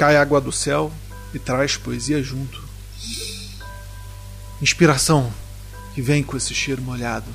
cai água do céu e traz poesia junto. Inspiração que vem com esse cheiro molhado.